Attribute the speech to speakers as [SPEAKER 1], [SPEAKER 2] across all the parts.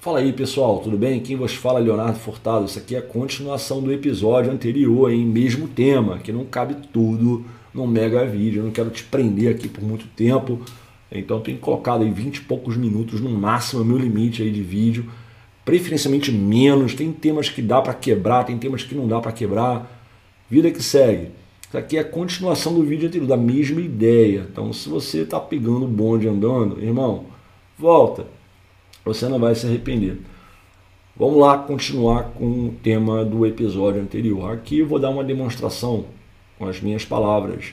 [SPEAKER 1] Fala aí pessoal, tudo bem? Quem vos fala é Leonardo Furtado. Isso aqui é a continuação do episódio anterior, em mesmo tema, que não cabe tudo num mega vídeo. Eu não quero te prender aqui por muito tempo, então tenho colocado aí 20 e poucos minutos no máximo, é meu limite aí de vídeo, preferencialmente menos. Tem temas que dá para quebrar, tem temas que não dá para quebrar. Vida que segue. Isso aqui é a continuação do vídeo anterior, da mesma ideia. Então, se você está pegando o bonde andando, irmão, volta você não vai se arrepender. Vamos lá continuar com o tema do episódio anterior. Aqui eu vou dar uma demonstração com as minhas palavras,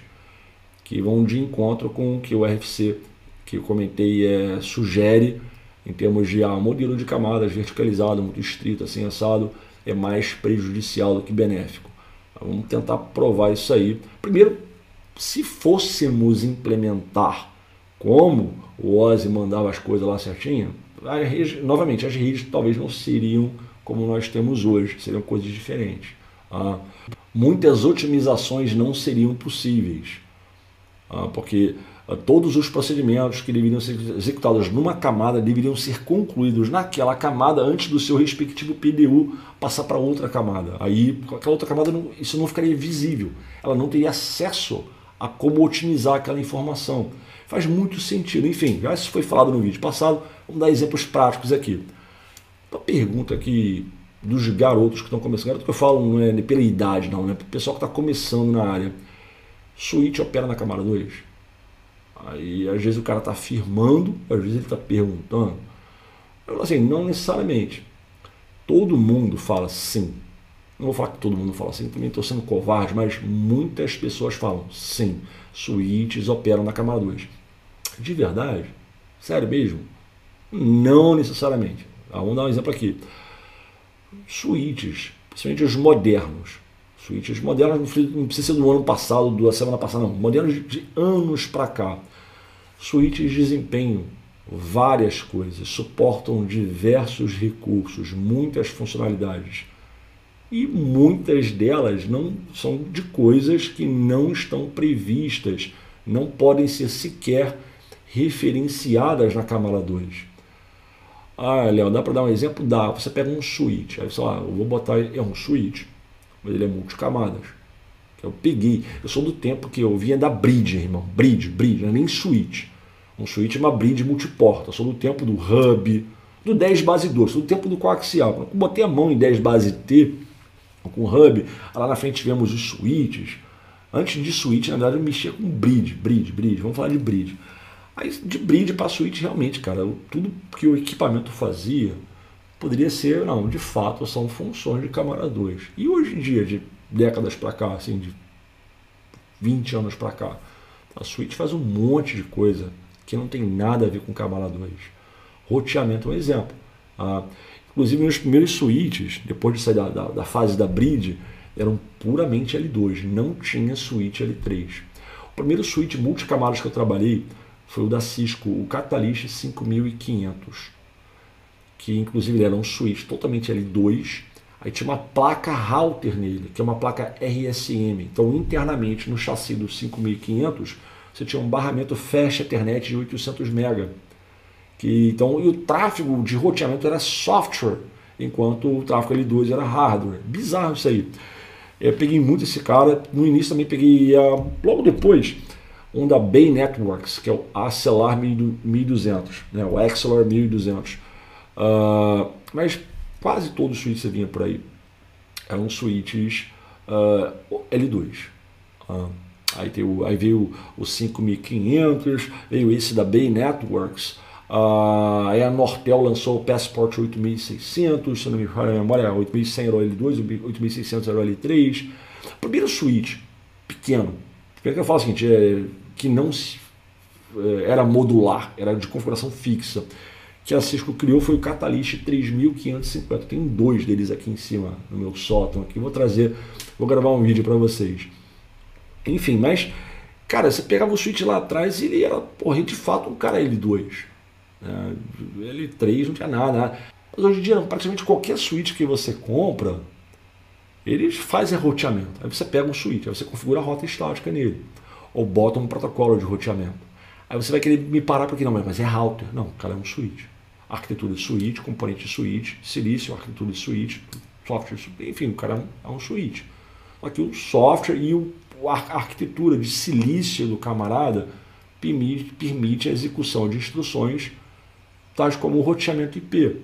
[SPEAKER 1] que vão de encontro com o que o RFC, que eu comentei, é, sugere em termos de ah, modelo de camadas verticalizado, muito estrito, assim assado, é mais prejudicial do que benéfico. Vamos tentar provar isso aí. Primeiro, se fôssemos implementar como o Ozzy mandava as coisas lá certinho, as, novamente, as redes talvez não seriam como nós temos hoje, seriam coisas diferentes. Ah, muitas otimizações não seriam possíveis, ah, porque ah, todos os procedimentos que deveriam ser executados numa camada deveriam ser concluídos naquela camada antes do seu respectivo PDU passar para outra camada. Aí, aquela outra camada, não, isso não ficaria visível, ela não teria acesso a como otimizar aquela informação. Faz muito sentido. Enfim, já isso foi falado no vídeo passado, vamos dar exemplos práticos aqui. Uma pergunta aqui dos garotos que estão começando, garoto que eu falo não é pela idade não, né? O pessoal que está começando na área. Switch opera na camada 2? Aí às vezes o cara está afirmando, às vezes ele está perguntando. Eu, assim, não necessariamente. Todo mundo fala sim. Não vou falar que todo mundo fala assim, também estou sendo covarde, mas muitas pessoas falam sim, suítes operam na camada 2. De verdade? Sério mesmo? Não necessariamente. Ah, vamos dar um exemplo aqui. Suítes, principalmente os modernos. Suítes modernos não precisa ser do ano passado, da semana passada, não. Modernos de anos para cá. Suítes desempenham várias coisas, suportam diversos recursos, muitas funcionalidades e muitas delas não são de coisas que não estão previstas, não podem ser sequer referenciadas na camada 2. Ah, Léo, dá para dar um exemplo? Dá. Você pega um switch, aí você fala, ah, eu vou botar, é um switch, mas ele é multicamadas. Eu peguei, eu sou do tempo que eu vinha da bridge, irmão, bridge, bridge, não é nem switch. Um switch é uma bridge multiporta, eu sou do tempo do hub, do 10 base 2, sou do tempo do coaxial. Eu botei a mão em 10 base T, com o hub. Lá na frente tivemos os switches. Antes de switch, na verdade, eu mexia com bridge, bridge, bridge. Vamos falar de bridge. Aí de bridge para switch, realmente, cara, tudo que o equipamento fazia poderia ser, não, de fato, são funções de camada 2. E hoje em dia, de décadas para cá, assim, de 20 anos para cá, a switch faz um monte de coisa que não tem nada a ver com camada 2. Roteamento é um exemplo. Ah, Inclusive, meus primeiros switches, depois de sair da, da, da fase da bridge, eram puramente L2, não tinha switch L3. O primeiro switch multicamadas que eu trabalhei foi o da Cisco, o Catalyst 5500, que inclusive era um switch totalmente L2, aí tinha uma placa router nele, que é uma placa RSM. Então, internamente no chassi do 5500, você tinha um barramento Fast Ethernet de 800 MB que, então, e o tráfego de roteamento era software, enquanto o tráfego L2 era hardware. Bizarro isso aí. Eu peguei muito esse cara. No início também peguei, uh, logo depois, um da Bay Networks, que é o Acelar 1200, né, o Axelar 1200. Uh, mas quase todos os switches que vinha por aí eram switches uh, L2. Uh, aí, tem o, aí veio o 5500, veio esse da Bay Networks, aí a Nortel lançou o Passport 8600, se não me falha a memória, 8100 era o L2, 8600 era o L3. Primeiro switch, pequeno, que eu falo o seguinte, é, que não se, é, era modular, era de configuração fixa, que a Cisco criou foi o Catalyst 3550. Tem dois deles aqui em cima no meu sótão aqui, vou trazer, vou gravar um vídeo para vocês. Enfim, mas cara, você pegava o switch lá atrás e ele era, porra, de fato um cara L2 né? L3 não tinha nada. Mas hoje em dia, praticamente qualquer switch que você compra, ele faz roteamento. Aí você pega um switch, aí você configura a rota estática nele. Ou bota um protocolo de roteamento. Aí você vai querer me parar porque não, mas é router. Não, cara, é um switch. arquitetura de switch, componente de switch, silício, arquitetura de switch, software, enfim, o cara é um switch. Aqui o software e o, a arquitetura de silício do camarada permite, permite a execução de instruções tais como o roteamento IP.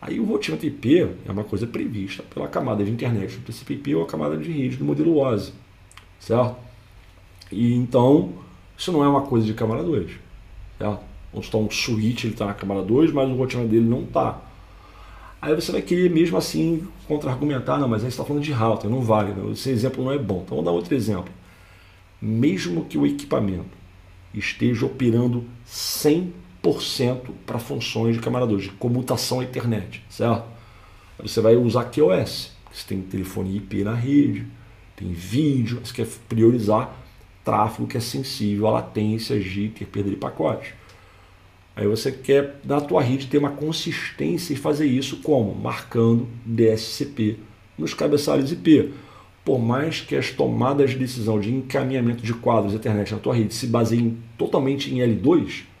[SPEAKER 1] Aí o roteamento IP é uma coisa prevista pela camada de internet do TCP/IP ou a camada de rede do modelo OSI, certo? E então isso não é uma coisa de camada 2, certo? Onde está um switch, ele está na camada 2, mas o roteamento dele não está. Aí você vai querer mesmo assim contra-argumentar, não, mas aí você está falando de router, não vale, não. esse exemplo não é bom. Então vamos dar outro exemplo. Mesmo que o equipamento esteja operando 100% para funções de 2, de comutação internet, certo? Você vai usar QoS, você tem telefonia IP na rede, tem vídeo, você quer priorizar tráfego que é sensível a latência, jitter, perda de pacote. Aí você quer, na tua rede, ter uma consistência e fazer isso como? Marcando DSCP nos cabeçalhos IP. Por mais que as tomadas de decisão de encaminhamento de quadros internet na tua rede se baseiem totalmente em L2, ou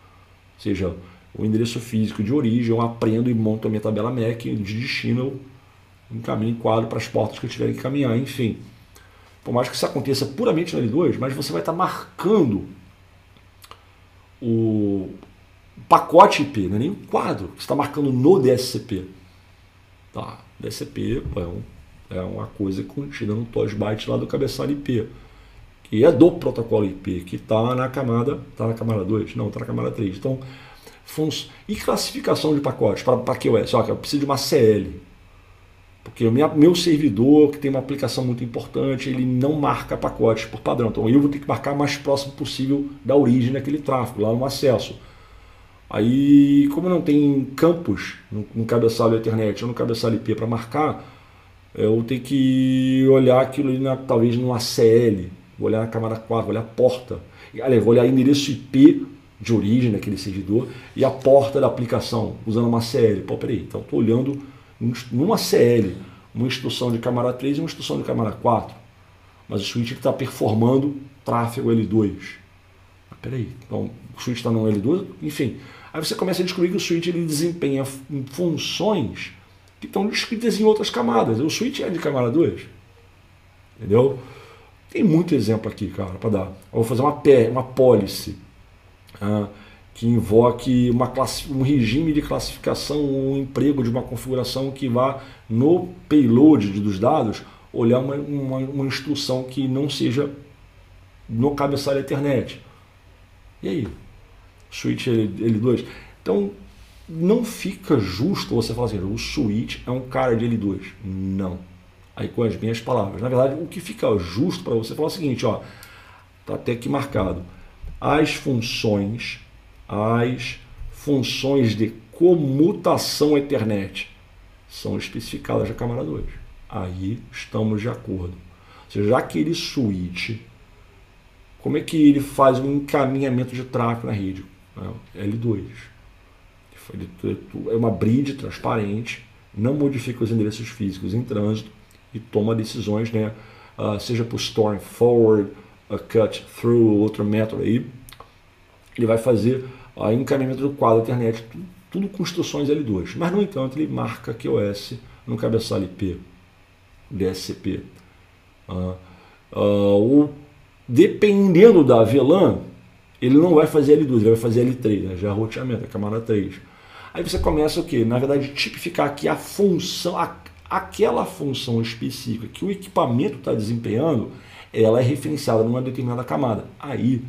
[SPEAKER 1] seja, o endereço físico de origem, eu aprendo e monto a minha tabela MAC, de destino eu encaminho quadro para as portas que eu tiver que caminhar, enfim. Por mais que isso aconteça puramente no L2, mas você vai estar marcando o, pacote IP, não é nem um quadro que está marcando no DSCP. Tá, DSCP é, um, é uma coisa contida no TOS byte lá do cabeçalho IP, que é do protocolo IP, que está na camada, está na camada 2, não, está na camada 3. Então, e classificação de pacotes para QoS? Olha, eu preciso de uma CL. Porque o meu servidor, que tem uma aplicação muito importante, ele não marca pacotes por padrão. Então eu vou ter que marcar o mais próximo possível da origem daquele tráfego, lá no acesso. Aí, como não tem campos no, no cabeçalho Ethernet ou no cabeçalho IP para marcar, eu tenho que olhar aquilo ali, na, talvez no ACL, vou olhar na camada 4, vou olhar a porta. Aliás, vou olhar endereço IP de origem daquele servidor e a porta da aplicação, usando uma CL. Pô, peraí, então estou olhando numa CL, uma instrução de camada 3 e uma instrução de camada 4. Mas o switch está performando tráfego L2. Mas peraí, então o switch está no L2, enfim. Aí você começa a descobrir que o switch ele desempenha funções que estão descritas em outras camadas. O switch é de camada 2. Entendeu? Tem muito exemplo aqui, cara, para dar. Eu vou fazer uma, uma policy ah, que invoque uma classe, um regime de classificação, um emprego de uma configuração que vá no payload dos dados olhar uma, uma, uma instrução que não seja no cabeçalho Ethernet. E aí? switch L2. Então, não fica justo você falar assim, o switch é um cara de L2. Não. Aí com as minhas palavras. Na verdade, o que fica justo para você falar é o seguinte, ó, tá até aqui marcado. As funções, as funções de comutação Ethernet são especificadas na camada 2. Aí estamos de acordo. Ou seja, aquele switch, como é que ele faz um encaminhamento de tráfego na rede? É L2. É uma bridge transparente, não modifica os endereços físicos em trânsito e toma decisões, né, uh, seja por storing forward, a cut through, outro método aí. Ele vai fazer o uh, encaminhamento do quadro internet, tudo, tudo com instruções L2. Mas, no entanto, ele marca QoS no cabeçalho IP, DSCP. Uh, uh, dependendo da VLAN, ele não vai fazer L2, ele vai fazer L3, né? já é roteamento, é camada 3. Aí você começa o que? Na verdade, tipificar que a função, a, aquela função específica que o equipamento está desempenhando, ela é referenciada numa determinada camada. Aí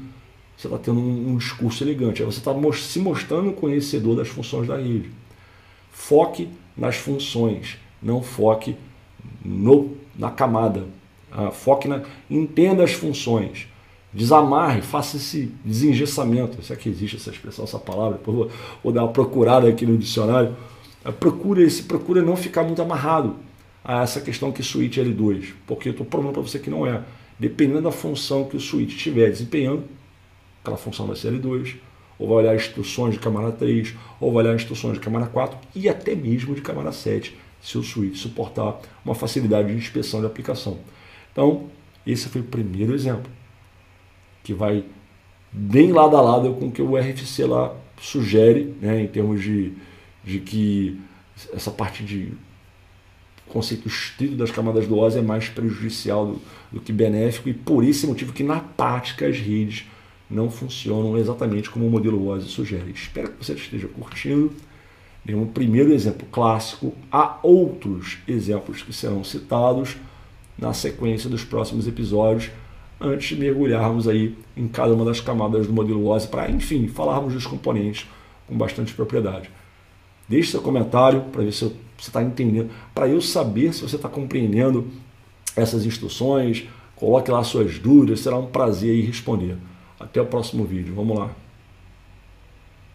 [SPEAKER 1] você está tendo um, um, discurso elegante, aí você está se mostrando conhecedor das funções da rede. Foque nas funções, não foque no, na camada. Ah, foque na. Entenda as funções desamarre, faça esse desengessamento, se é que existe essa expressão, essa palavra, vou dar uma procurada aqui no dicionário, é, procure esse, procure não ficar muito amarrado a essa questão que switch é L2, porque eu estou provando para você que não é. Dependendo da função que o switch estiver desempenhando, aquela função vai ser L2, ou vai olhar instruções de camada 3, ou vai olhar instruções de camada 4 e até mesmo de camada 7, se o switch suportar uma facilidade de inspeção de aplicação. Então, esse foi o primeiro exemplo que vai bem lado a lado com o que o RFC lá sugere, né, em termos de, de que essa parte de conceito estrito das camadas do OSI é mais prejudicial do, do, que benéfico e por esse motivo que na prática as redes não funcionam exatamente como o modelo OSI sugere. Espero que você esteja curtindo. É um primeiro exemplo clássico. Há outros exemplos que serão citados na sequência dos próximos episódios, antes de mergulharmos aí em cada uma das camadas do modelo OSI para, enfim, falarmos dos componentes com bastante propriedade. Deixe seu comentário para ver se você está entendendo, para eu saber se você está compreendendo essas instruções. Coloque lá suas dúvidas, será um prazer aí responder. Até o próximo vídeo. Vamos lá.